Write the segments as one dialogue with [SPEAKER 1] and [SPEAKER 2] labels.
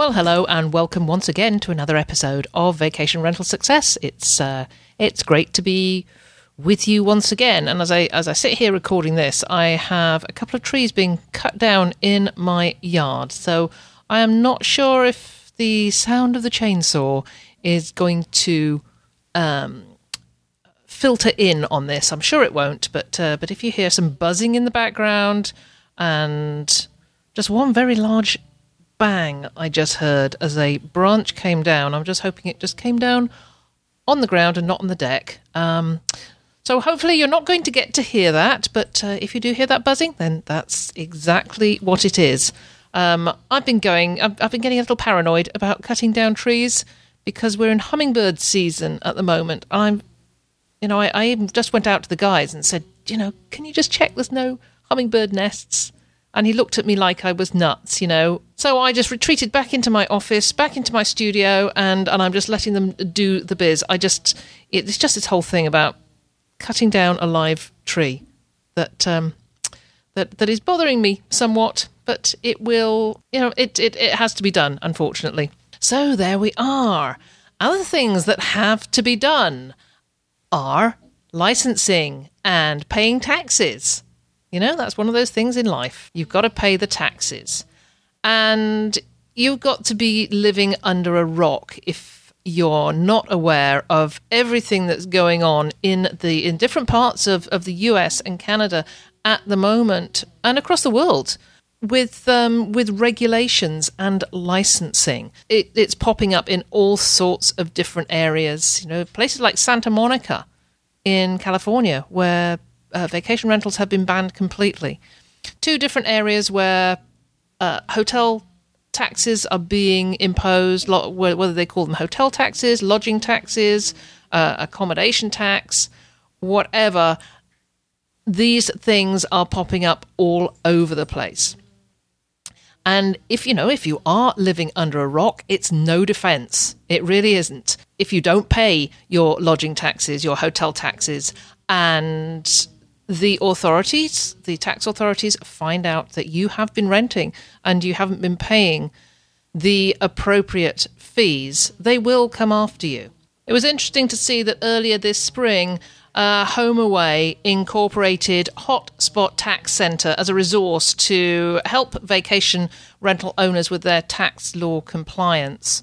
[SPEAKER 1] Well, hello and welcome once again to another episode of Vacation Rental Success. It's uh, it's great to be with you once again. And as I as I sit here recording this, I have a couple of trees being cut down in my yard. So I am not sure if the sound of the chainsaw is going to um, filter in on this. I'm sure it won't, but uh, but if you hear some buzzing in the background and just one very large bang I just heard as a branch came down. I'm just hoping it just came down on the ground and not on the deck. Um, so hopefully you're not going to get to hear that, but uh, if you do hear that buzzing, then that's exactly what it is. Um, I've been going, I've, I've, been getting a little paranoid about cutting down trees because we're in hummingbird season at the moment. I'm, you know, I, I just went out to the guys and said, you know, can you just check there's no hummingbird nests? And he looked at me like I was nuts, you know. So I just retreated back into my office, back into my studio, and, and I'm just letting them do the biz. I just, it's just this whole thing about cutting down a live tree that, um, that, that is bothering me somewhat, but it will, you know, it, it, it has to be done, unfortunately. So there we are. Other things that have to be done are licensing and paying taxes. You know, that's one of those things in life. You've got to pay the taxes. And you've got to be living under a rock if you're not aware of everything that's going on in the in different parts of, of the US and Canada at the moment and across the world with um, with regulations and licensing. It, it's popping up in all sorts of different areas. You know, places like Santa Monica in California, where uh, vacation rentals have been banned completely. Two different areas where uh, hotel taxes are being imposed, whether they call them hotel taxes, lodging taxes, uh, accommodation tax, whatever. These things are popping up all over the place. And if you know, if you are living under a rock, it's no defense. It really isn't. If you don't pay your lodging taxes, your hotel taxes, and the authorities, the tax authorities, find out that you have been renting and you haven't been paying the appropriate fees, they will come after you. It was interesting to see that earlier this spring, uh, HomeAway incorporated Hotspot Tax Centre as a resource to help vacation rental owners with their tax law compliance.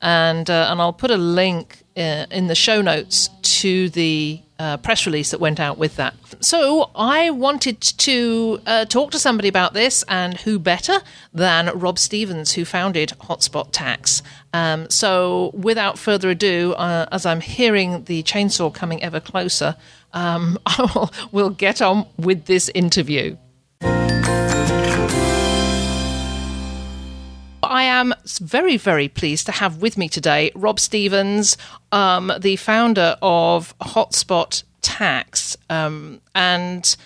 [SPEAKER 1] And, uh, and I'll put a link uh, in the show notes to the uh, press release that went out with that. So I wanted to uh, talk to somebody about this, and who better than Rob Stevens, who founded Hotspot Tax. Um, so without further ado, uh, as I'm hearing the chainsaw coming ever closer, um, I will, we'll get on with this interview. I am very, very pleased to have with me today Rob Stevens, um, the founder of Hotspot Tax. Um, and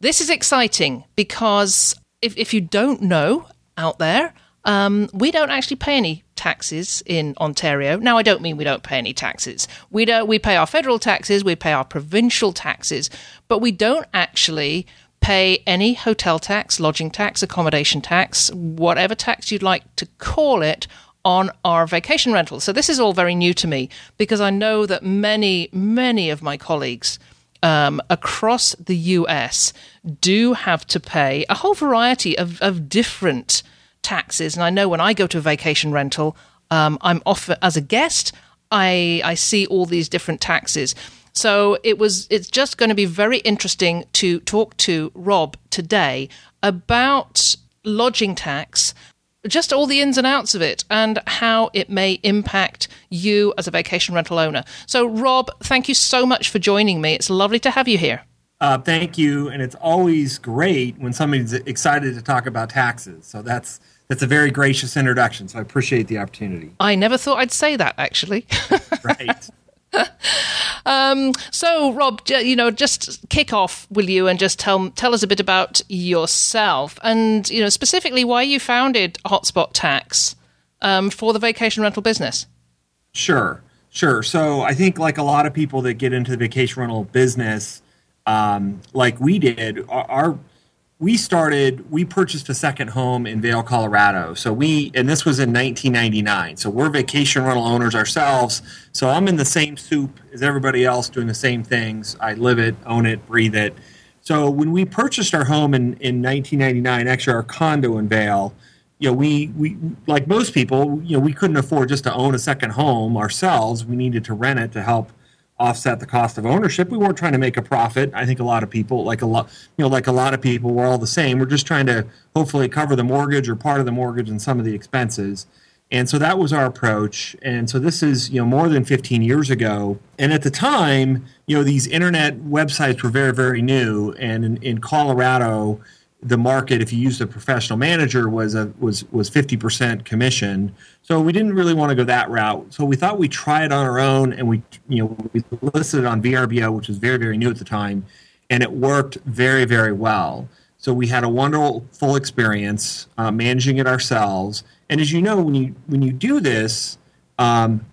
[SPEAKER 1] this is exciting because if, if you don't know out there, um, we don't actually pay any taxes in Ontario. Now, I don't mean we don't pay any taxes. We don't. We pay our federal taxes, we pay our provincial taxes, but we don't actually pay any hotel tax, lodging tax, accommodation tax, whatever tax you'd like to call it, on our vacation rentals. So this is all very new to me because I know that many, many of my colleagues um, across the US do have to pay a whole variety of, of different taxes. And I know when I go to a vacation rental, um, I'm off as a guest. I I see all these different taxes. So it was it's just going to be very interesting to talk to Rob today about lodging tax, just all the ins and outs of it and how it may impact you as a vacation rental owner. So Rob, thank you so much for joining me. It's lovely to have you here.
[SPEAKER 2] Uh, thank you, and it's always great when somebody's excited to talk about taxes. So that's that's a very gracious introduction. So I appreciate the opportunity.
[SPEAKER 1] I never thought I'd say that actually.
[SPEAKER 2] right.
[SPEAKER 1] um, so, Rob, you know, just kick off, will you, and just tell tell us a bit about yourself, and you know, specifically why you founded Hotspot Tax um, for the vacation rental business.
[SPEAKER 2] Sure, sure. So, I think like a lot of people that get into the vacation rental business, um, like we did, our, our we started we purchased a second home in Vail Colorado. So we and this was in 1999. So we're vacation rental owners ourselves. So I'm in the same soup as everybody else doing the same things. I live it, own it, breathe it. So when we purchased our home in, in 1999, actually our condo in Vail you know, we, we like most people, you know, we couldn't afford just to own a second home ourselves. We needed to rent it to help offset the cost of ownership. We weren't trying to make a profit. I think a lot of people, like a lot, you know, like a lot of people, we're all the same. We're just trying to hopefully cover the mortgage or part of the mortgage and some of the expenses. And so that was our approach. And so this is, you know, more than 15 years ago. And at the time, you know, these internet websites were very, very new. And in, in Colorado, the market, if you used a professional manager, was a was was fifty percent commission. So we didn't really want to go that route. So we thought we'd try it on our own, and we you know we listed it on VRBO, which was very very new at the time, and it worked very very well. So we had a wonderful experience uh, managing it ourselves. And as you know, when you when you do this, um,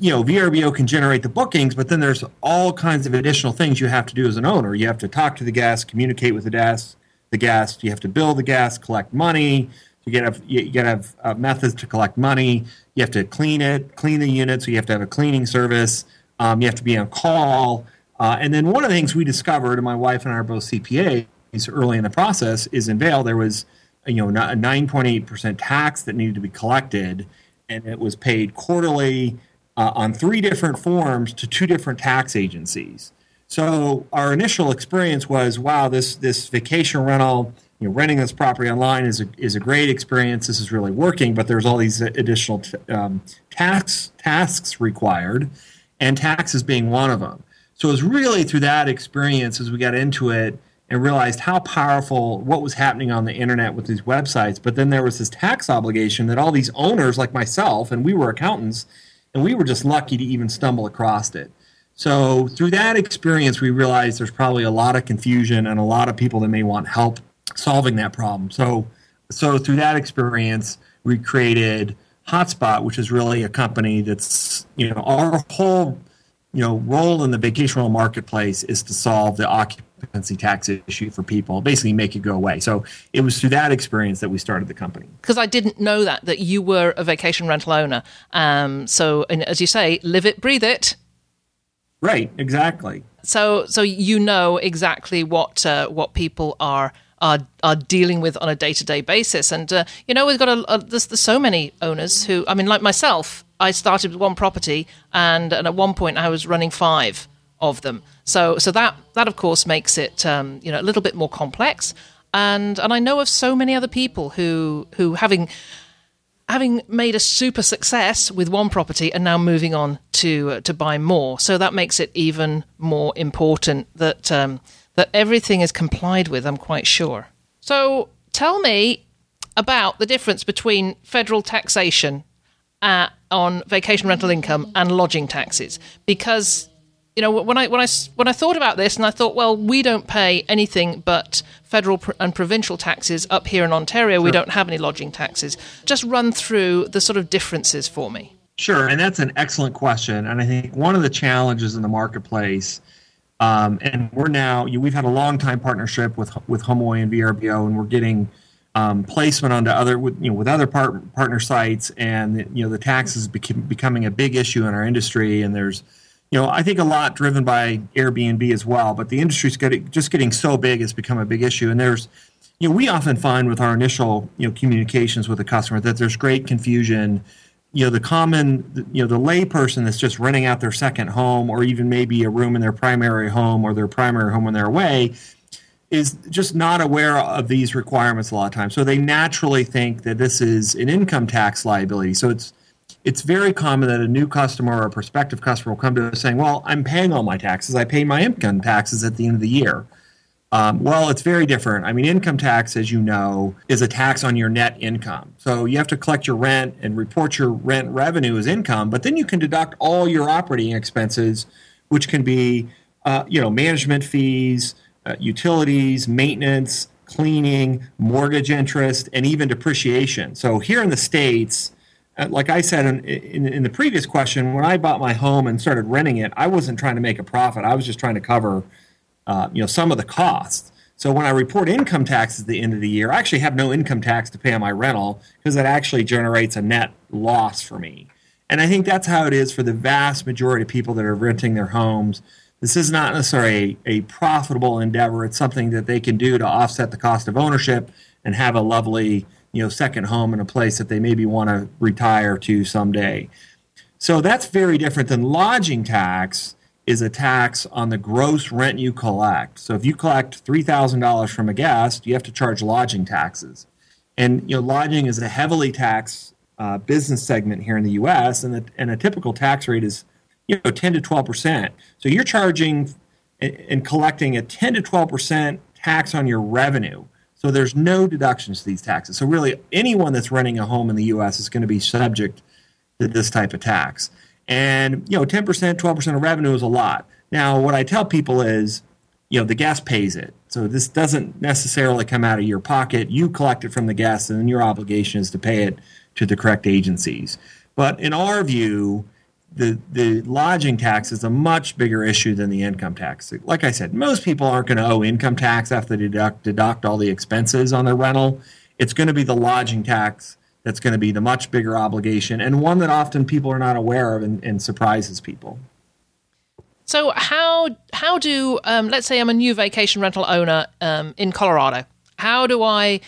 [SPEAKER 2] you know VRBO can generate the bookings, but then there's all kinds of additional things you have to do as an owner. You have to talk to the guests, communicate with the guests the guest. You have to bill the guest, collect money. You get have you got to have uh, methods to collect money. You have to clean it, clean the unit. So you have to have a cleaning service. Um, you have to be on call. Uh, and then one of the things we discovered, and my wife and I are both CPAs early in the process, is in Vail there was you know a 9.8 percent tax that needed to be collected, and it was paid quarterly uh, on three different forms to two different tax agencies. So our initial experience was, wow, this this vacation rental, you know, renting this property online is a, is a great experience. This is really working, but there's all these additional t- um, tax tasks required, and taxes being one of them. So it was really through that experience as we got into it and realized how powerful what was happening on the internet with these websites. But then there was this tax obligation that all these owners, like myself, and we were accountants, and we were just lucky to even stumble across it. So through that experience, we realized there's probably a lot of confusion and a lot of people that may want help solving that problem. So, so through that experience, we created Hotspot, which is really a company that's you know our whole you know role in the vacation rental marketplace is to solve the occupancy tax issue for people, basically make it go away. So it was through that experience that we started the company.
[SPEAKER 1] Because I didn't know that that you were a vacation rental owner. Um, so, and as you say, live it, breathe it
[SPEAKER 2] Right, exactly.
[SPEAKER 1] So, so you know exactly what uh, what people are are are dealing with on a day to day basis, and uh, you know we've got a, a there's, there's so many owners who I mean, like myself, I started with one property, and, and at one point I was running five of them. So, so that that of course makes it um, you know a little bit more complex, and and I know of so many other people who who having having made a super success with one property and now moving on to uh, to buy more. So that makes it even more important that um, that everything is complied with. I'm quite sure. So tell me about the difference between federal taxation uh, on vacation rental income and lodging taxes, because you know when I when I when I thought about this and I thought, well, we don't pay anything but federal and provincial taxes up here in Ontario. Sure. We don't have any lodging taxes. Just run through the sort of differences for me.
[SPEAKER 2] Sure, and that's an excellent question. And I think one of the challenges in the marketplace, um, and we're now we've had a long time partnership with with HomeAway and VRBO, and we're getting um, placement onto other with, you know with other part, partner sites, and you know the taxes becoming a big issue in our industry, and there's you know, I think a lot driven by Airbnb as well, but the industry's getting, just getting so big, it's become a big issue. And there's, you know, we often find with our initial, you know, communications with the customer that there's great confusion. You know, the common, you know, the layperson that's just renting out their second home or even maybe a room in their primary home or their primary home when they're away is just not aware of these requirements a lot of times. So they naturally think that this is an income tax liability. So it's it's very common that a new customer or a prospective customer will come to us saying, Well, I'm paying all my taxes. I pay my income taxes at the end of the year. Um, well, it's very different. I mean, income tax, as you know, is a tax on your net income. So you have to collect your rent and report your rent revenue as income, but then you can deduct all your operating expenses, which can be, uh, you know, management fees, uh, utilities, maintenance, cleaning, mortgage interest, and even depreciation. So here in the states, like I said in, in, in the previous question, when I bought my home and started renting it, I wasn't trying to make a profit. I was just trying to cover uh, you know some of the costs. So when I report income taxes at the end of the year, I actually have no income tax to pay on my rental because that actually generates a net loss for me. And I think that's how it is for the vast majority of people that are renting their homes. This is not necessarily a, a profitable endeavor. It's something that they can do to offset the cost of ownership and have a lovely, you know, second home in a place that they maybe want to retire to someday. So that's very different than lodging tax, is a tax on the gross rent you collect. So if you collect $3,000 from a guest, you have to charge lodging taxes. And you know, lodging is a heavily taxed uh, business segment here in the U.S., and, the, and a typical tax rate is you know 10 to 12 percent. So you're charging and collecting a 10 to 12 percent tax on your revenue. So there's no deductions to these taxes. So really, anyone that's renting a home in the U.S. is going to be subject to this type of tax. And, you know, 10%, 12% of revenue is a lot. Now, what I tell people is, you know, the guest pays it. So this doesn't necessarily come out of your pocket. You collect it from the guest, and then your obligation is to pay it to the correct agencies. But in our view, the, the lodging tax is a much bigger issue than the income tax. Like I said, most people aren't going to owe income tax after they deduct, deduct all the expenses on their rental. It's going to be the lodging tax that's going to be the much bigger obligation and one that often people are not aware of and, and surprises people.
[SPEAKER 1] So how how do um, let's say I'm a new vacation rental owner um, in Colorado? How do I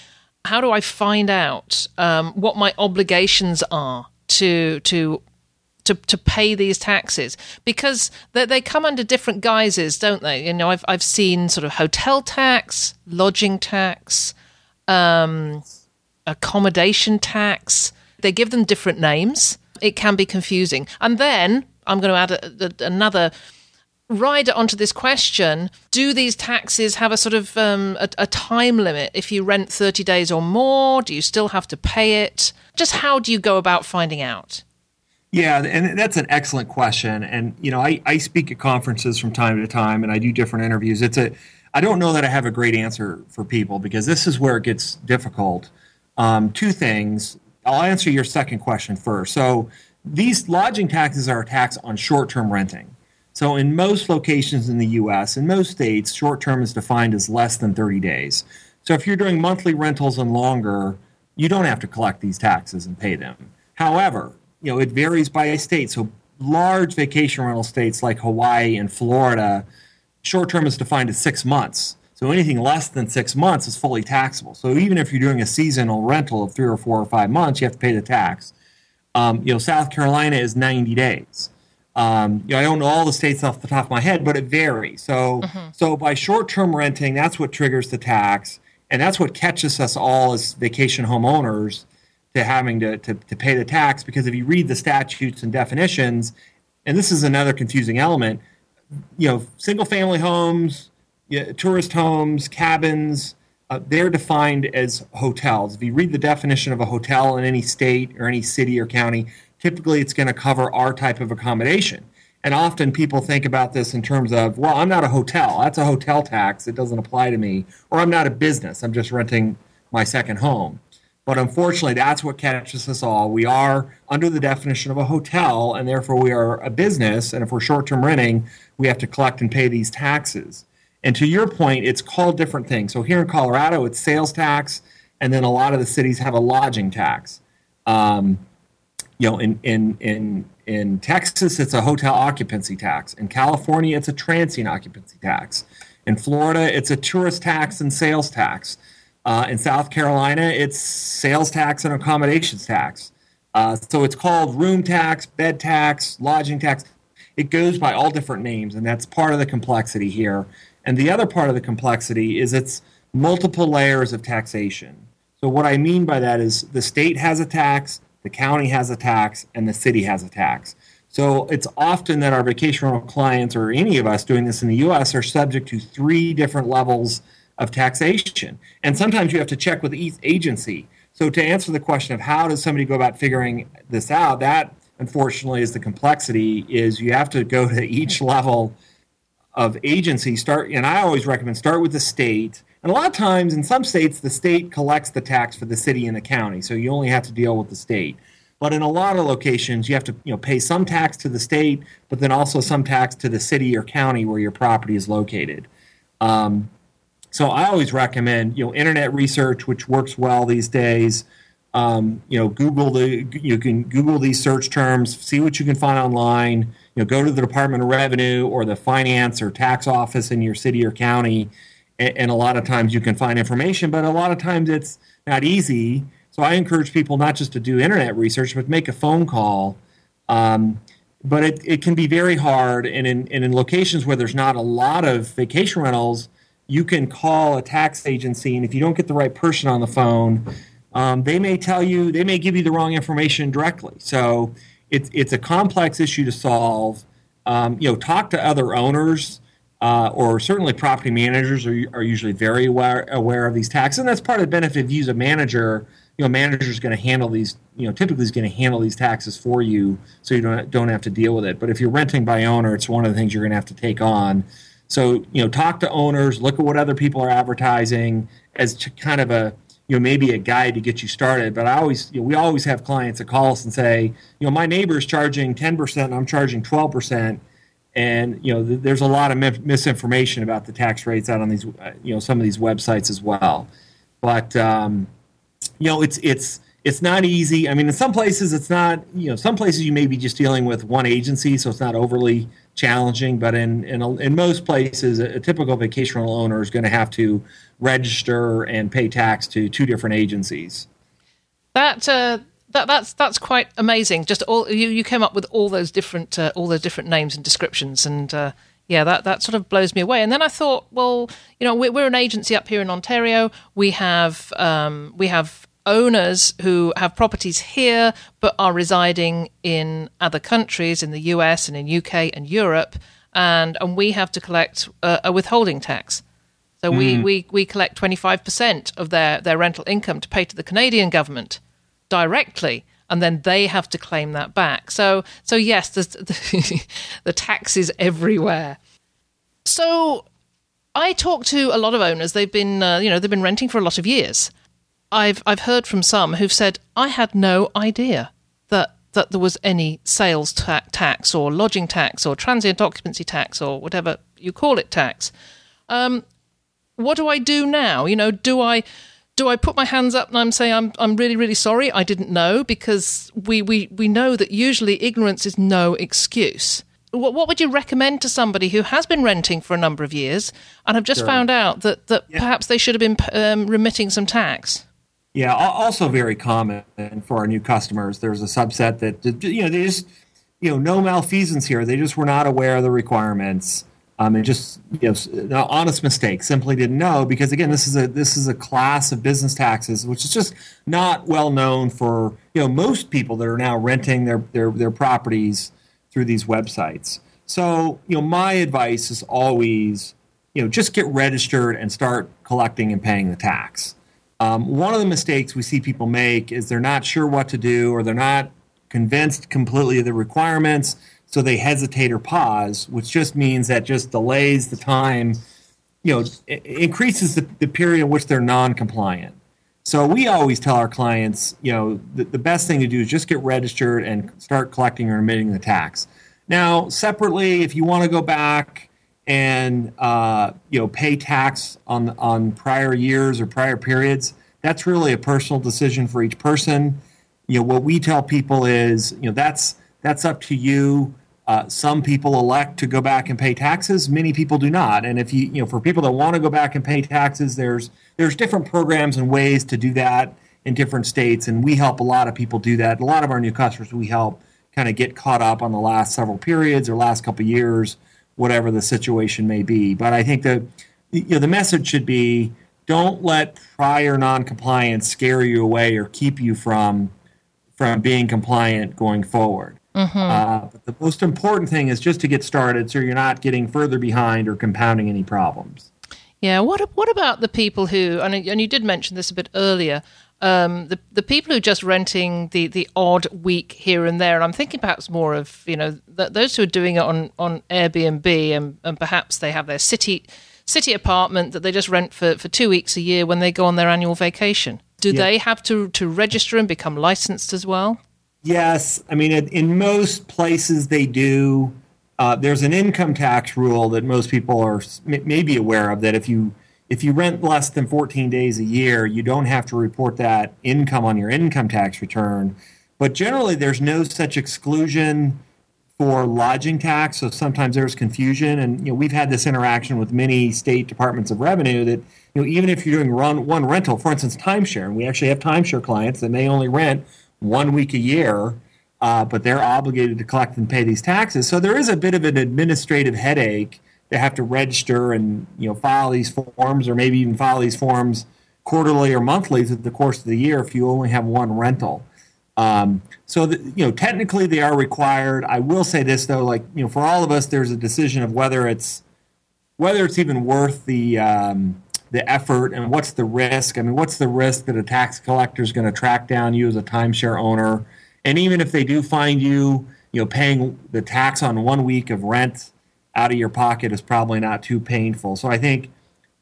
[SPEAKER 1] how do I find out um, what my obligations are to to to, to pay these taxes because they, they come under different guises, don't they? You know, I've I've seen sort of hotel tax, lodging tax, um, accommodation tax. They give them different names. It can be confusing. And then I'm going to add a, a, another rider onto this question do these taxes have a sort of um, a, a, time limit if you rent 30 days or more do you still have to pay it just how do you go about finding out
[SPEAKER 2] yeah and that's an excellent question and you know I, I speak at conferences from time to time and i do different interviews it's a i don't know that i have a great answer for people because this is where it gets difficult um, two things. I'll answer your second question first. So these lodging taxes are a tax on short-term renting. So in most locations in the U.S., in most states, short-term is defined as less than 30 days. So if you're doing monthly rentals and longer, you don't have to collect these taxes and pay them. However, you know it varies by state. So large vacation rental states like Hawaii and Florida, short-term is defined as six months. So anything less than six months is fully taxable. So even if you're doing a seasonal rental of three or four or five months, you have to pay the tax. Um, you know, South Carolina is 90 days. Um, you know, I don't know all the states off the top of my head, but it varies. So, mm-hmm. so by short-term renting, that's what triggers the tax, and that's what catches us all as vacation homeowners to having to, to, to pay the tax. Because if you read the statutes and definitions, and this is another confusing element, you know, single-family homes yeah, tourist homes, cabins, uh, they're defined as hotels. If you read the definition of a hotel in any state or any city or county, typically it's going to cover our type of accommodation. And often people think about this in terms of, well, I'm not a hotel. That's a hotel tax. It doesn't apply to me. Or I'm not a business. I'm just renting my second home. But unfortunately, that's what catches us all. We are under the definition of a hotel, and therefore we are a business. And if we're short term renting, we have to collect and pay these taxes. And to your point, it's called different things. So here in Colorado, it's sales tax, and then a lot of the cities have a lodging tax. Um, you know, in in in in Texas, it's a hotel occupancy tax. In California, it's a transient occupancy tax. In Florida, it's a tourist tax and sales tax. Uh, in South Carolina, it's sales tax and accommodations tax. Uh, so it's called room tax, bed tax, lodging tax. It goes by all different names, and that's part of the complexity here. And the other part of the complexity is it's multiple layers of taxation. So, what I mean by that is the state has a tax, the county has a tax, and the city has a tax. So it's often that our vacation rental clients or any of us doing this in the US are subject to three different levels of taxation. And sometimes you have to check with each agency. So to answer the question of how does somebody go about figuring this out, that unfortunately is the complexity is you have to go to each level of agency start and I always recommend start with the state. And a lot of times in some states the state collects the tax for the city and the county. So you only have to deal with the state. But in a lot of locations, you have to you know pay some tax to the state, but then also some tax to the city or county where your property is located. Um, so I always recommend you know internet research, which works well these days. Um, you know, Google the you can Google these search terms, see what you can find online. You know, go to the Department of Revenue or the finance or tax office in your city or county, and, and a lot of times you can find information. But a lot of times it's not easy so I encourage people not just to do internet research, but make a phone call. Um, but it, it can be very hard. And in, and in locations where there's not a lot of vacation rentals, you can call a tax agency. And if you don't get the right person on the phone, um, they may tell you, they may give you the wrong information directly. So it's, it's a complex issue to solve. Um, you know, talk to other owners. Uh, or certainly property managers are, are usually very aware, aware of these taxes. And that's part of the benefit of use a manager you know, manager is going to handle these, you know, typically is going to handle these taxes for you so you don't, don't have to deal with it. But if you're renting by owner, it's one of the things you're going to have to take on. So, you know, talk to owners, look at what other people are advertising as kind of a, you know, maybe a guide to get you started. But I always, you know, we always have clients that call us and say, you know, my neighbor is charging 10% and I'm charging 12%. And, you know, th- there's a lot of misinformation about the tax rates out on these, uh, you know, some of these websites as well. But, um, you know, it's it's it's not easy. I mean, in some places it's not. You know, some places you may be just dealing with one agency, so it's not overly challenging. But in in, in most places, a, a typical vacation rental owner is going to have to register and pay tax to two different agencies.
[SPEAKER 1] That. Uh that, that's that's quite amazing. Just all you, you came up with all those different uh, all those different names and descriptions, and uh, yeah, that, that sort of blows me away. And then I thought, well, you know, we're, we're an agency up here in Ontario. We have um, we have owners who have properties here but are residing in other countries, in the US and in UK and Europe, and and we have to collect a, a withholding tax. So mm. we, we, we collect twenty five percent of their, their rental income to pay to the Canadian government directly and then they have to claim that back. So, so yes, the, the taxes everywhere. So, I talk to a lot of owners. They've been, uh, you know, they've been renting for a lot of years. I've I've heard from some who've said I had no idea that that there was any sales ta- tax or lodging tax or transient occupancy tax or whatever you call it tax. Um, what do I do now? You know, do I do I put my hands up and I'm saying I'm I'm really really sorry I didn't know because we we we know that usually ignorance is no excuse. What what would you recommend to somebody who has been renting for a number of years and have just sure. found out that that yeah. perhaps they should have been um, remitting some tax?
[SPEAKER 2] Yeah, also very common for our new customers. There's a subset that you know they just you know no malfeasance here. They just were not aware of the requirements um, and just you know honest mistake simply didn't know because again this is a this is a class of business taxes which is just not well known for you know most people that are now renting their their their properties through these websites so you know my advice is always you know just get registered and start collecting and paying the tax um, one of the mistakes we see people make is they're not sure what to do or they're not convinced completely of the requirements so they hesitate or pause, which just means that just delays the time, you know, increases the, the period in which they're non-compliant. So we always tell our clients, you know, the, the best thing to do is just get registered and start collecting or remitting the tax. Now, separately, if you want to go back and uh, you know pay tax on on prior years or prior periods, that's really a personal decision for each person. You know, what we tell people is, you know, that's that's up to you. Uh, some people elect to go back and pay taxes. Many people do not. And if you, you know, for people that want to go back and pay taxes, there's there's different programs and ways to do that in different states. And we help a lot of people do that. A lot of our new customers we help kind of get caught up on the last several periods or last couple years, whatever the situation may be. But I think the you know the message should be don't let prior non-compliance scare you away or keep you from from being compliant going forward. Mm-hmm. Uh, but the most important thing is just to get started so you're not getting further behind or compounding any problems.
[SPEAKER 1] Yeah. What what about the people who and and you did mention this a bit earlier. Um, the the people who are just renting the, the odd week here and there, and I'm thinking perhaps more of you know th- those who are doing it on, on Airbnb, and, and perhaps they have their city city apartment that they just rent for, for two weeks a year when they go on their annual vacation. Do yeah. they have to to register and become licensed as well?
[SPEAKER 2] Yes, I mean in most places they do. Uh, there's an income tax rule that most people are maybe aware of that if you if you rent less than 14 days a year, you don't have to report that income on your income tax return. But generally, there's no such exclusion for lodging tax. So sometimes there's confusion, and you know we've had this interaction with many state departments of revenue that you know even if you're doing run one rental, for instance, timeshare, and we actually have timeshare clients that may only rent one week a year uh, but they're obligated to collect and pay these taxes. So there is a bit of an administrative headache. They have to register and you know file these forms, or maybe even file these forms quarterly or monthly through the course of the year if you only have one rental. Um, so the, you know technically they are required. I will say this though, like you know for all of us, there's a decision of whether it's whether it's even worth the um, the effort and what's the risk. I mean, what's the risk that a tax collector is going to track down you as a timeshare owner? And even if they do find you, you know, paying the tax on one week of rent out of your pocket is probably not too painful. So I think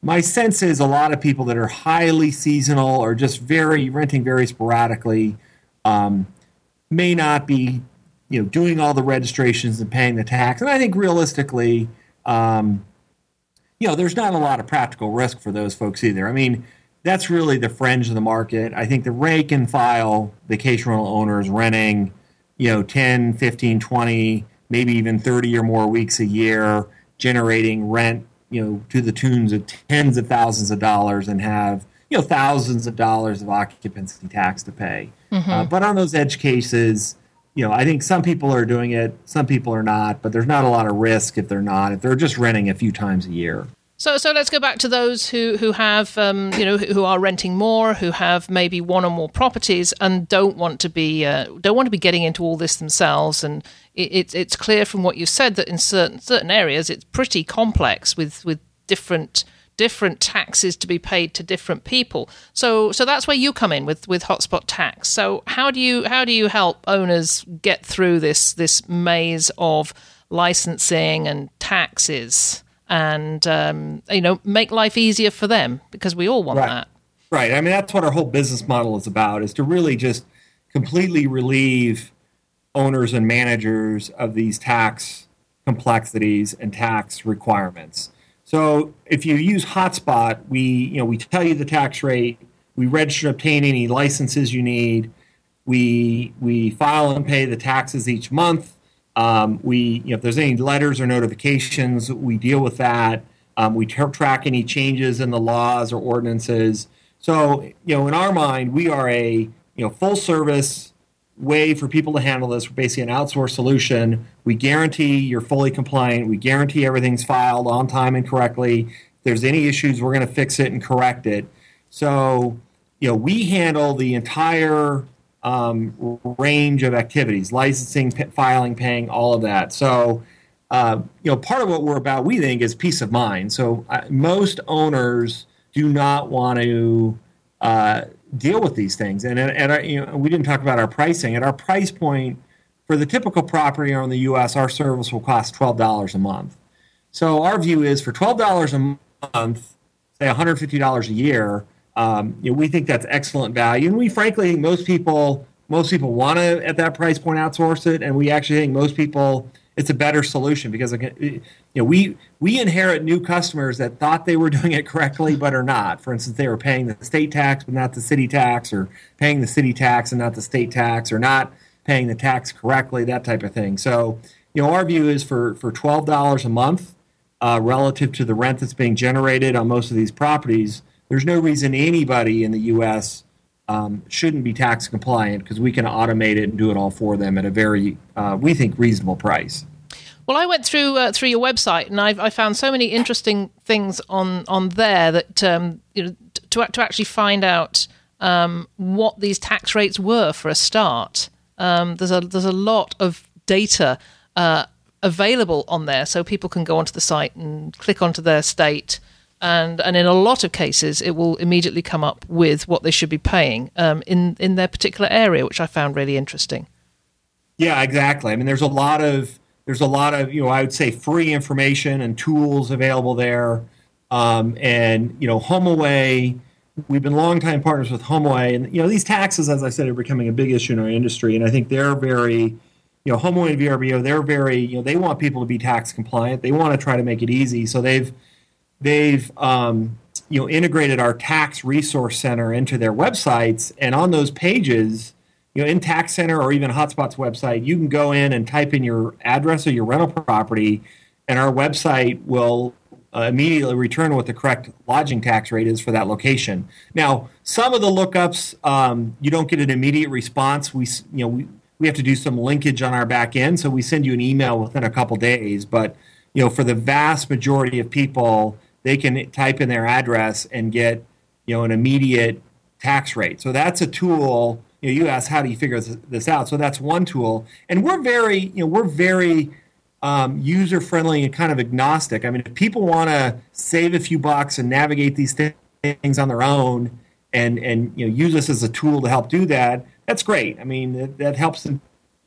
[SPEAKER 2] my sense is a lot of people that are highly seasonal or just very renting very sporadically um, may not be, you know, doing all the registrations and paying the tax. And I think realistically, um, you know, there's not a lot of practical risk for those folks either. I mean, that's really the fringe of the market. I think the rank and file vacation rental owners renting, you know, 10, 15, 20, maybe even 30 or more weeks a year, generating rent, you know, to the tunes of tens of thousands of dollars and have, you know, thousands of dollars of occupancy tax to pay. Mm-hmm. Uh, but on those edge cases, you know, I think some people are doing it, some people are not, but there's not a lot of risk if they're not, if they're just renting a few times a year.
[SPEAKER 1] So, so let's go back to those who who have, um, you know, who are renting more, who have maybe one or more properties, and don't want to be uh, don't want to be getting into all this themselves. And it, it, it's clear from what you've said that in certain certain areas it's pretty complex with with different different taxes to be paid to different people. So, so that's where you come in with with hotspot tax. So, how do you how do you help owners get through this this maze of licensing and taxes? And um, you know make life easier for them because we all want
[SPEAKER 2] right.
[SPEAKER 1] that.
[SPEAKER 2] Right. I mean, that's what our whole business model is about: is to really just completely relieve owners and managers of these tax complexities and tax requirements. So, if you use Hotspot, we you know we tell you the tax rate, we register, obtain any licenses you need, we we file and pay the taxes each month um, we, you know, if there's any letters or notifications, we deal with that. Um, we t- track any changes in the laws or ordinances. So, you know, in our mind, we are a you know full service way for people to handle this. We're basically an outsourced solution. We guarantee you're fully compliant. We guarantee everything's filed on time and correctly. If there's any issues, we're going to fix it and correct it. So, you know, we handle the entire um, range of activities, licensing, p- filing, paying, all of that. So, uh, you know, part of what we're about, we think, is peace of mind. So, uh, most owners do not want to uh, deal with these things. And, and, and you know, we didn't talk about our pricing. At our price point, for the typical property owner in the U.S., our service will cost twelve dollars a month. So, our view is for twelve dollars a month, say one hundred fifty dollars a year um, you know, we think that's excellent value, and we frankly think most people most people want to at that price point outsource it, and we actually think most people it's a better solution because you know we we inherit new customers that thought they were doing it correctly but are not. For instance, they were paying the state tax but not the city tax, or paying the city tax and not the state tax, or not paying the tax correctly, that type of thing. So you know our view is for for twelve dollars a month uh, relative to the rent that's being generated on most of these properties there's no reason anybody in the U.S. Um, shouldn't be tax compliant because we can automate it and do it all for them at a very, uh, we think, reasonable price.
[SPEAKER 1] Well, I went through uh, through your website and I've, I found so many interesting things on on there that um, you know to to actually find out um, what these tax rates were for a start. Um, there's a there's a lot of data uh, available on there, so people can go onto the site and click onto their state. And, and in a lot of cases, it will immediately come up with what they should be paying um, in in their particular area, which I found really interesting.
[SPEAKER 2] Yeah, exactly. I mean, there's a lot of there's a lot of you know I would say free information and tools available there, um, and you know HomeAway. We've been longtime partners with HomeAway, and you know these taxes, as I said, are becoming a big issue in our industry, and I think they're very you know, HomeAway and VRBO, they're very, you know, they want people to be tax compliant. They want to try to make it easy. So they've, they've, um, you know, integrated our tax resource center into their websites. And on those pages, you know, in Tax Center or even Hotspot's website, you can go in and type in your address or your rental property, and our website will uh, immediately return what the correct lodging tax rate is for that location. Now, some of the lookups, um, you don't get an immediate response. We, you know, we, we have to do some linkage on our back end. So we send you an email within a couple days. But you know, for the vast majority of people, they can type in their address and get you know an immediate tax rate. So that's a tool. You know, you ask how do you figure this out? So that's one tool, and we're very you know we're very um, user friendly and kind of agnostic. I mean, if people want to save a few bucks and navigate these things on their own, and and you know use us as a tool to help do that, that's great. I mean, that, that helps them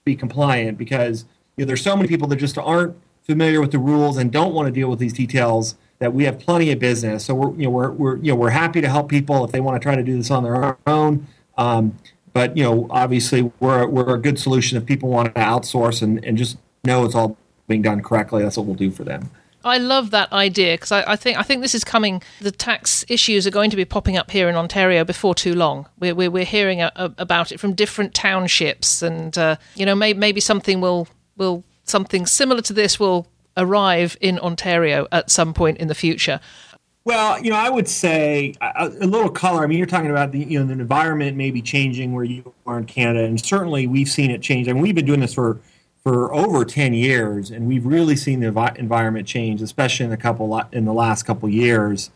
[SPEAKER 2] be compliant because you know, there's so many people that just aren't familiar with the rules and don't want to deal with these details that we have plenty of business. So we're you know we're, we're you know we're happy to help people if they want to try to do this on their own. Um, but you know obviously we're we're a good solution if people want to outsource and, and just know it's all being done correctly. That's what we'll do for them.
[SPEAKER 1] I love that idea because I, I, think I think this is coming. The tax issues are going to be popping up here in Ontario before too long. We're we're, we're hearing a, a, about it from different townships, and uh, you know may, maybe something will will something similar to this will arrive in Ontario at some point in the future.
[SPEAKER 2] Well, you know, I would say a, a, little color. I mean, you're talking about the you know the environment maybe changing where you are in Canada, and certainly we've seen it change. I mean, we've been doing this for for over 10 years and we've really seen the environment change especially in the couple in the last couple years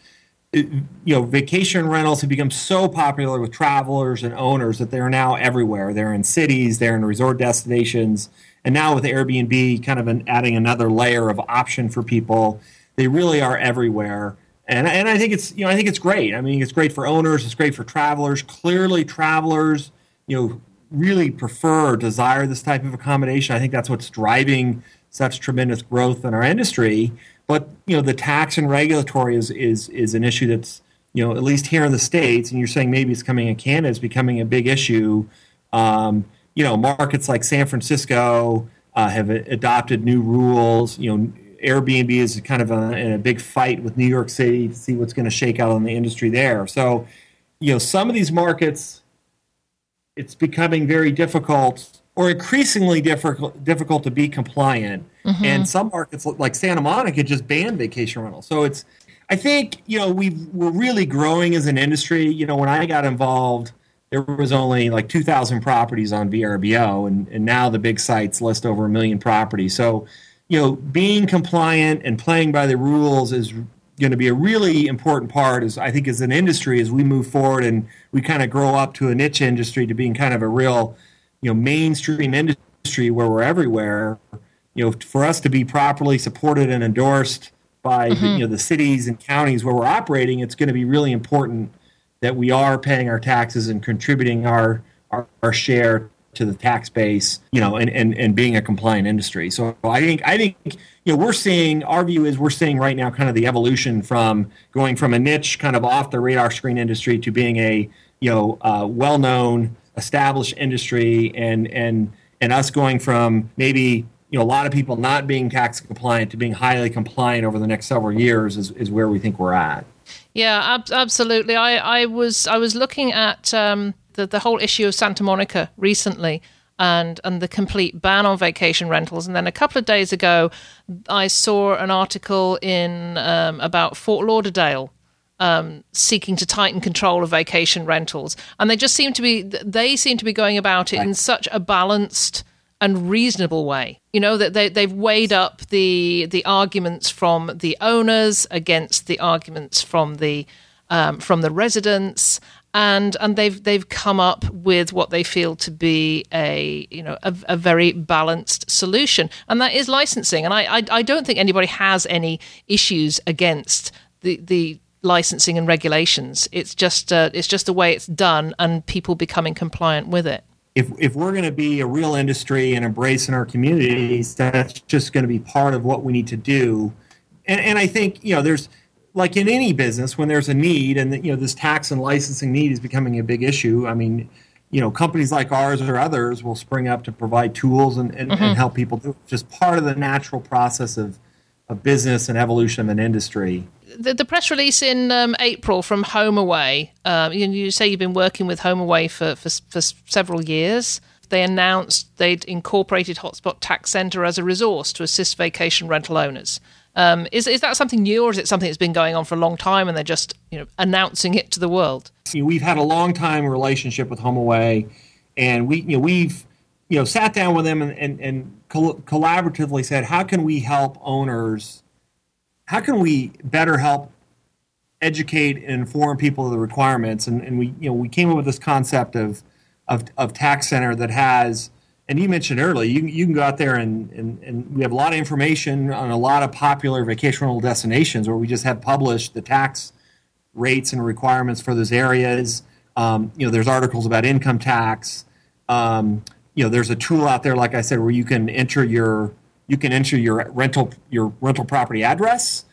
[SPEAKER 2] it, you know vacation rentals have become so popular with travelers and owners that they're now everywhere they're in cities they're in resort destinations and now with airbnb kind of an, adding another layer of option for people they really are everywhere and, and i think it's you know i think it's great i mean it's great for owners it's great for travelers clearly travelers you know really prefer desire this type of accommodation. I think that's what's driving such tremendous growth in our industry. But you know, the tax and regulatory is is is an issue that's you know at least here in the states, and you're saying maybe it's coming in Canada is becoming a big issue. Um, you know, markets like San Francisco uh, have adopted new rules. You know, Airbnb is kind of a, in a big fight with New York City to see what's going to shake out on the industry there. So, you know, some of these markets it's becoming very difficult or increasingly difficult difficult to be compliant. Mm-hmm. And some markets like Santa Monica just banned vacation rental. So it's I think you know we we're really growing as an industry. You know, when I got involved, there was only like 2,000 properties on VRBO, and, and now the big sites list over a million properties. So, you know, being compliant and playing by the rules is going to be a really important part as I think as an industry as we move forward and we kind of grow up to a niche industry to being kind of a real you know mainstream industry where we're everywhere you know for us to be properly supported and endorsed by mm-hmm. the, you know the cities and counties where we're operating it's going to be really important that we are paying our taxes and contributing our our, our share to the tax base, you know, and, and, and being a compliant industry. So I think I think you know we're seeing our view is we're seeing right now kind of the evolution from going from a niche kind of off the radar screen industry to being a you know uh, well known established industry and and and us going from maybe you know a lot of people not being tax compliant to being highly compliant over the next several years is, is where we think we're at.
[SPEAKER 1] Yeah, ab- absolutely. I, I was I was looking at um, the, the whole issue of Santa Monica recently and and the complete ban on vacation rentals. And then a couple of days ago, I saw an article in um, about Fort Lauderdale. Um, seeking to tighten control of vacation rentals, and they just seem to be they seem to be going about it in such a balanced and reasonable way. You know that they they've weighed up the the arguments from the owners against the arguments from the um, from the residents, and and they've they've come up with what they feel to be a you know a, a very balanced solution, and that is licensing. And I, I I don't think anybody has any issues against the the licensing and regulations. It's just uh, it's just the way it's done, and people becoming compliant with it.
[SPEAKER 2] If if we're going to be a real industry and embrace in our communities, that's just going to be part of what we need to do. And and I think you know there's like in any business when there's a need and you know this tax and licensing need is becoming a big issue. I mean. You know, companies like ours or others will spring up to provide tools and, and, mm-hmm. and help people do it. Just part of the natural process of, of business and evolution of an industry
[SPEAKER 1] the, the press release in um, April from HomeAway, um, you, you, say you've been working with HomeAway for, for, for several years. They announced they'd incorporated Hotspot Tax Center as a resource to assist vacation rental owners. Um, is is that something new, or is it something that's been going on for a long time, and they're just you know announcing it to the world?
[SPEAKER 2] We've had a long time relationship with HomeAway, and we you know we've you know sat down with them and, and, and collaboratively said how can we help owners how can we better help educate and inform people of the requirements? And, and we, you know, we came up with this concept of, of, of tax center that has, and you mentioned earlier, you, you can go out there and, and, and we have a lot of information on a lot of popular vacation rental destinations where we just have published the tax rates and requirements for those areas. Um, you know, there's articles about income tax. Um, you know, there's a tool out there, like I said, where you can enter your you can enter your rental your rental property address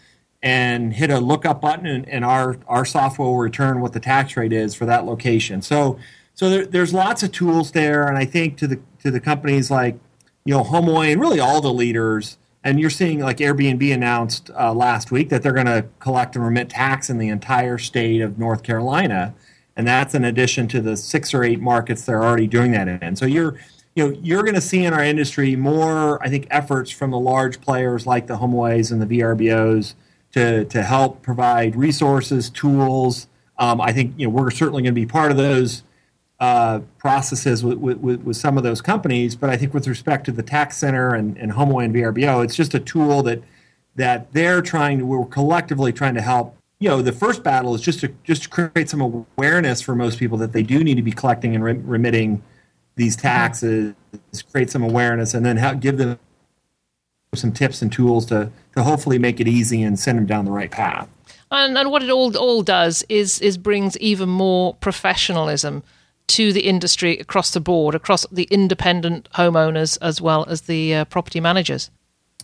[SPEAKER 2] and hit a lookup button, and, and, our our software will return what the tax rate is for that location. So so there, there's lots of tools there, and I think to the to the companies like you know HomeAway and really all the leaders. And you're seeing like Airbnb announced uh, last week that they're going to collect and remit tax in the entire state of North Carolina, and that's in addition to the six or eight markets they're already doing that in. So you're you know, you're going to see in our industry more, I think, efforts from the large players like the HomeAways and the VRBOs to to help provide resources, tools. Um, I think you know we're certainly going to be part of those uh, processes with, with, with, some of those companies. But I think with respect to the tax center and, and HomeAway and VRBO, it's just a tool that that they're trying to, we're collectively trying to help. You know, the first battle is just to just to create some awareness for most people that they do need to be collecting and remitting these taxes, create some awareness, and then how, give them some tips and tools to, to hopefully make it easy and send them down the right path.
[SPEAKER 1] And, and what it all all does is is brings even more professionalism to the industry across the board, across the independent homeowners as well as the uh, property managers.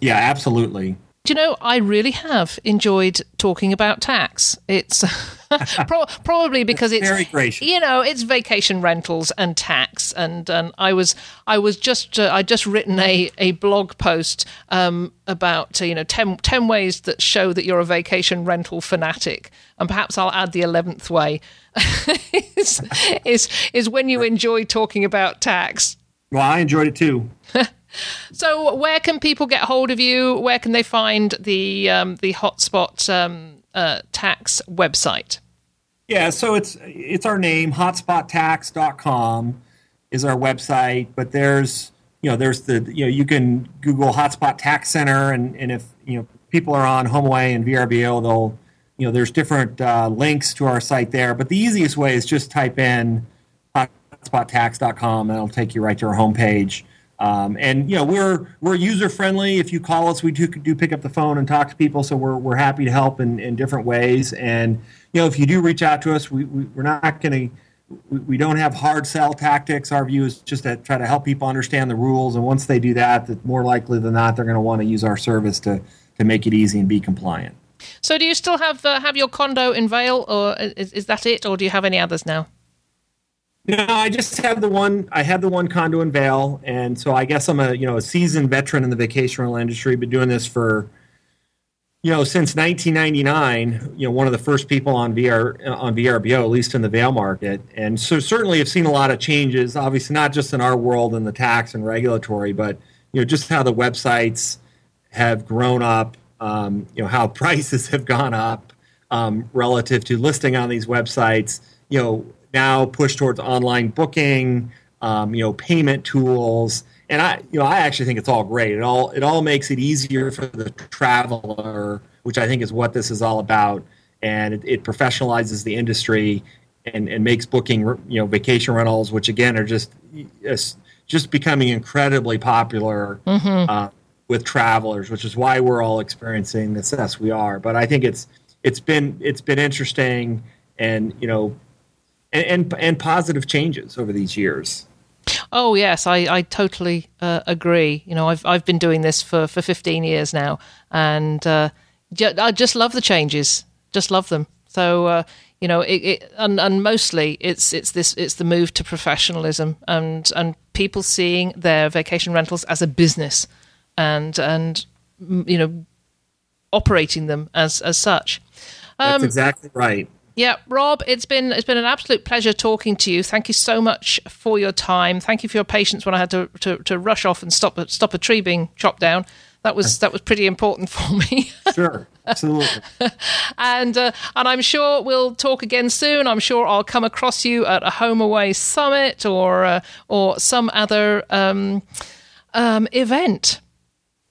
[SPEAKER 2] Yeah, absolutely.
[SPEAKER 1] Do you know, I really have enjoyed talking about tax. It's pro- probably because it's
[SPEAKER 2] very gracious.
[SPEAKER 1] You know, it's vacation rentals and tax, and and I was I was just uh, I just written a a blog post um, about uh, you know 10, 10 ways that show that you're a vacation rental fanatic, and perhaps I'll add the eleventh way is, is is when you enjoy talking about tax.
[SPEAKER 2] Well, I enjoyed it too.
[SPEAKER 1] So, where can people get hold of you? Where can they find the um, the hotspot um, uh, tax website?
[SPEAKER 2] Yeah, so it's it's our name hotspottax.com is our website, but there's you know there's the you know you can Google Hotspot Tax Center, and and if you know people are on HomeAway and VRBO, they'll you know there's different uh, links to our site there. But the easiest way is just type in hotspottax.com, and it'll take you right to our homepage. Um, and you know we're we're user friendly. If you call us, we do, do pick up the phone and talk to people. So we're we're happy to help in, in different ways. And you know if you do reach out to us, we, we we're not going to we, don't have hard sell tactics. Our view is just to try to help people understand the rules. And once they do that, that more likely than not they're going to want to use our service to to make it easy and be compliant.
[SPEAKER 1] So do you still have uh, have your condo in Vail, or is, is that it, or do you have any others now?
[SPEAKER 2] No, I just have the one. I have the one condo in Vail, and so I guess I'm a you know a seasoned veteran in the vacation rental industry. Been doing this for you know since 1999. You know, one of the first people on VR on VRBO, at least in the Vail market, and so certainly have seen a lot of changes. Obviously, not just in our world and the tax and regulatory, but you know just how the websites have grown up. Um, you know how prices have gone up um, relative to listing on these websites. You know now push towards online booking, um, you know, payment tools. And I, you know, I actually think it's all great. It all it all makes it easier for the traveler, which I think is what this is all about. And it, it professionalizes the industry. and, and makes booking you know vacation rentals, which again are just just becoming incredibly popular mm-hmm. uh, with travelers, which is why we're all experiencing the success we are. But I think it's it's been it's been interesting and you know and and, and positive changes over these years.
[SPEAKER 1] Oh yes, I, I totally uh, agree. You know, I've I've been doing this for, for 15 years now, and uh, I just love the changes. Just love them. So uh, you know, it, it, and and mostly it's it's this it's the move to professionalism and and people seeing their vacation rentals as a business, and and you know, operating them as as such.
[SPEAKER 2] Um, That's exactly right.
[SPEAKER 1] Yeah, Rob, it's been it's been an absolute pleasure talking to you. Thank you so much for your time. Thank you for your patience when I had to to, to rush off and stop a, stop a tree being chopped down. That was that was pretty important for me.
[SPEAKER 2] sure, absolutely.
[SPEAKER 1] and uh, and I'm sure we'll talk again soon. I'm sure I'll come across you at a HomeAway summit or uh, or some other um, um, event.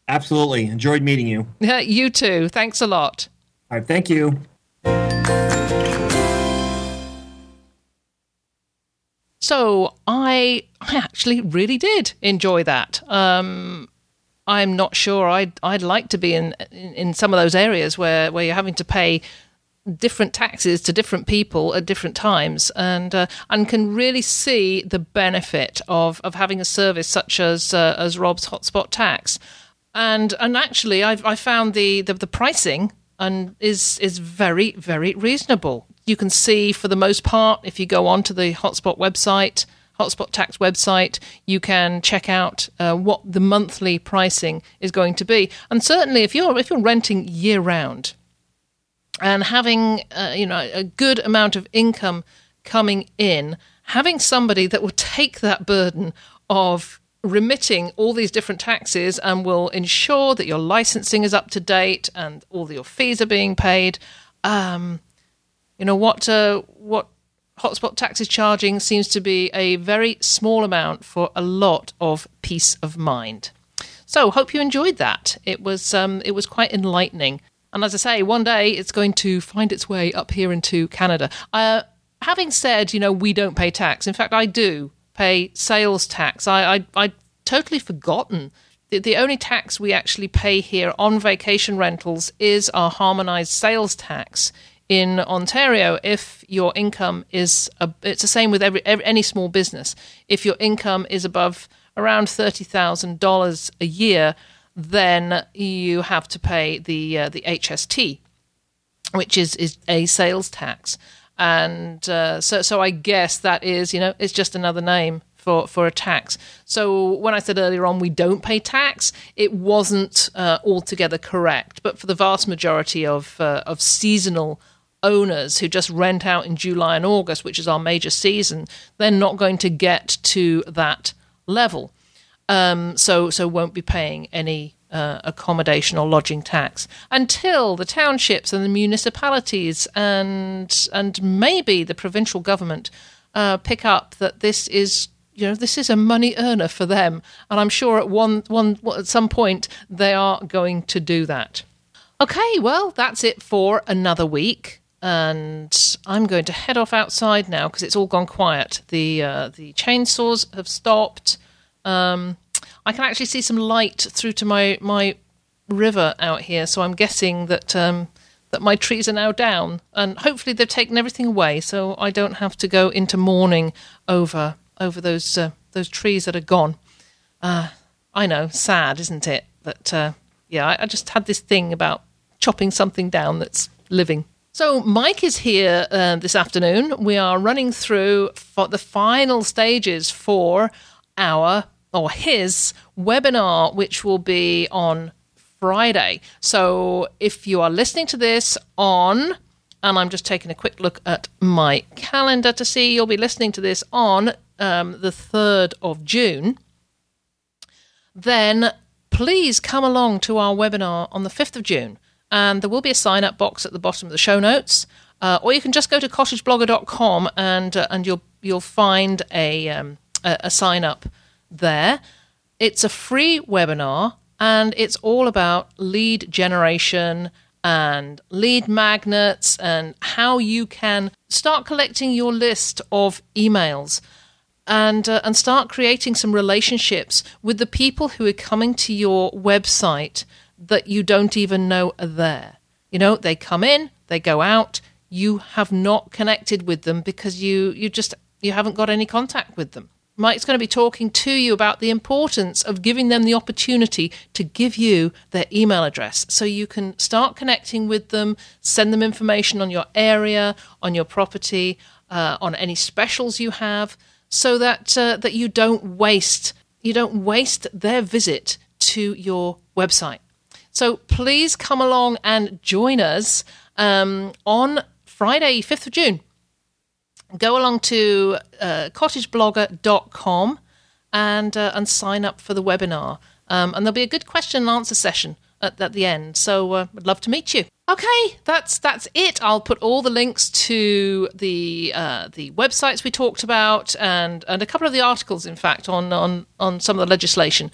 [SPEAKER 2] Absolutely, enjoyed meeting you.
[SPEAKER 1] Yeah, you too. Thanks a lot.
[SPEAKER 2] All right, thank you.
[SPEAKER 1] So I I actually really did enjoy that. Um, I'm not sure I'd I'd like to be in, in, in some of those areas where where you're having to pay different taxes to different people at different times and uh, and can really see the benefit of, of having a service such as uh, as Rob's hotspot tax and and actually I've I found the, the, the pricing and is is very very reasonable you can see for the most part if you go onto the hotspot website hotspot tax website you can check out uh, what the monthly pricing is going to be. And certainly if you're if you're renting year round and having uh, you know a good amount of income coming in having somebody that will take that burden of remitting all these different taxes and will ensure that your licensing is up to date and all your fees are being paid um, you know what? Uh, what hotspot tax is charging seems to be a very small amount for a lot of peace of mind. So, hope you enjoyed that. It was um, it was quite enlightening. And as I say, one day it's going to find its way up here into Canada. Uh, having said, you know, we don't pay tax. In fact, I do pay sales tax. I I I'd totally forgotten. The, the only tax we actually pay here on vacation rentals is our harmonized sales tax in Ontario, if your income is, a, it's the same with every, every, any small business. If your income is above around thirty thousand dollars a year, then you have to pay the uh, the HST, which is is a sales tax. And uh, so, so I guess that is, you know, it's just another name for, for a tax. So when I said earlier on we don't pay tax, it wasn't uh, altogether correct. But for the vast majority of uh, of seasonal owners who just rent out in July and August, which is our major season, they're not going to get to that level. Um, so, so won't be paying any uh, accommodation or lodging tax until the townships and the municipalities and and maybe the provincial government uh, pick up that this is you know this is a money earner for them, and I'm sure at one one at some point they are going to do that. Okay, well that's it for another week and I'm going to head off outside now because it's all gone quiet. The uh, the chainsaws have stopped. Um, I can actually see some light through to my my river out here, so I'm guessing that um, that my trees are now down, and hopefully they've taken everything away, so I don't have to go into mourning over over those uh, those trees that are gone. Uh, I know, sad, isn't it? But uh, yeah, I, I just had this thing about chopping something down that's living. So, Mike is here uh, this afternoon. We are running through the final stages for our or his webinar, which will be on Friday. So, if you are listening to this on, and I'm just taking a quick look at my calendar to see, you'll be listening to this on um, the 3rd of June, then please come along to our webinar on the 5th of June and there will be a sign up box at the bottom of the show notes. Uh, or you can just go to cottageblogger.com and uh, and you'll you'll find a, um, a, a sign up there. It's a free webinar and it's all about lead generation and lead magnets and how you can start collecting your list of emails and uh, and start creating some relationships with the people who are coming to your website that you don't even know are there. You know, they come in, they go out, you have not connected with them because you you just you haven't got any contact with them. Mike's going to be talking to you about the importance of giving them the opportunity to give you their email address so you can start connecting with them, send them information on your area, on your property, uh, on any specials you have, so that uh, that you don't waste you don't waste their visit to your website. So please come along and join us um, on Friday, 5th of June go along to uh, cottageblogger.com and uh, and sign up for the webinar. Um, and there'll be a good question and answer session at, at the end. So uh, I'd love to meet you. Okay, that's that's it. I'll put all the links to the uh, the websites we talked about and and a couple of the articles, in fact, on on on some of the legislation.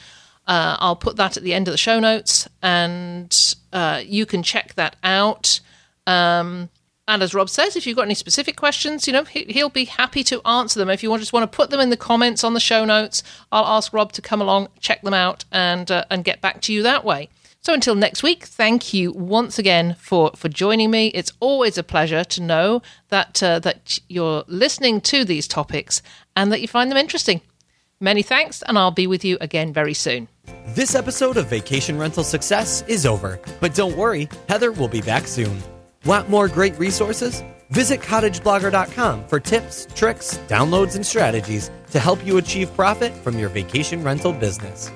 [SPEAKER 1] Uh, I'll put that at the end of the show notes, and uh, you can check that out. Um, and as Rob says, if you've got any specific questions, you know, he'll be happy to answer them. If you just want to put them in the comments on the show notes, I'll ask Rob to come along, check them out, and uh, and get back to you that way. So until next week, thank you once again for, for joining me. It's always a pleasure to know that uh, that you're listening to these topics and that you find them interesting. Many thanks, and I'll be with you again very soon.
[SPEAKER 3] This episode of Vacation Rental Success is over, but don't worry, Heather will be back soon. Want more great resources? Visit cottageblogger.com for tips, tricks, downloads, and strategies to help you achieve profit from your vacation rental business.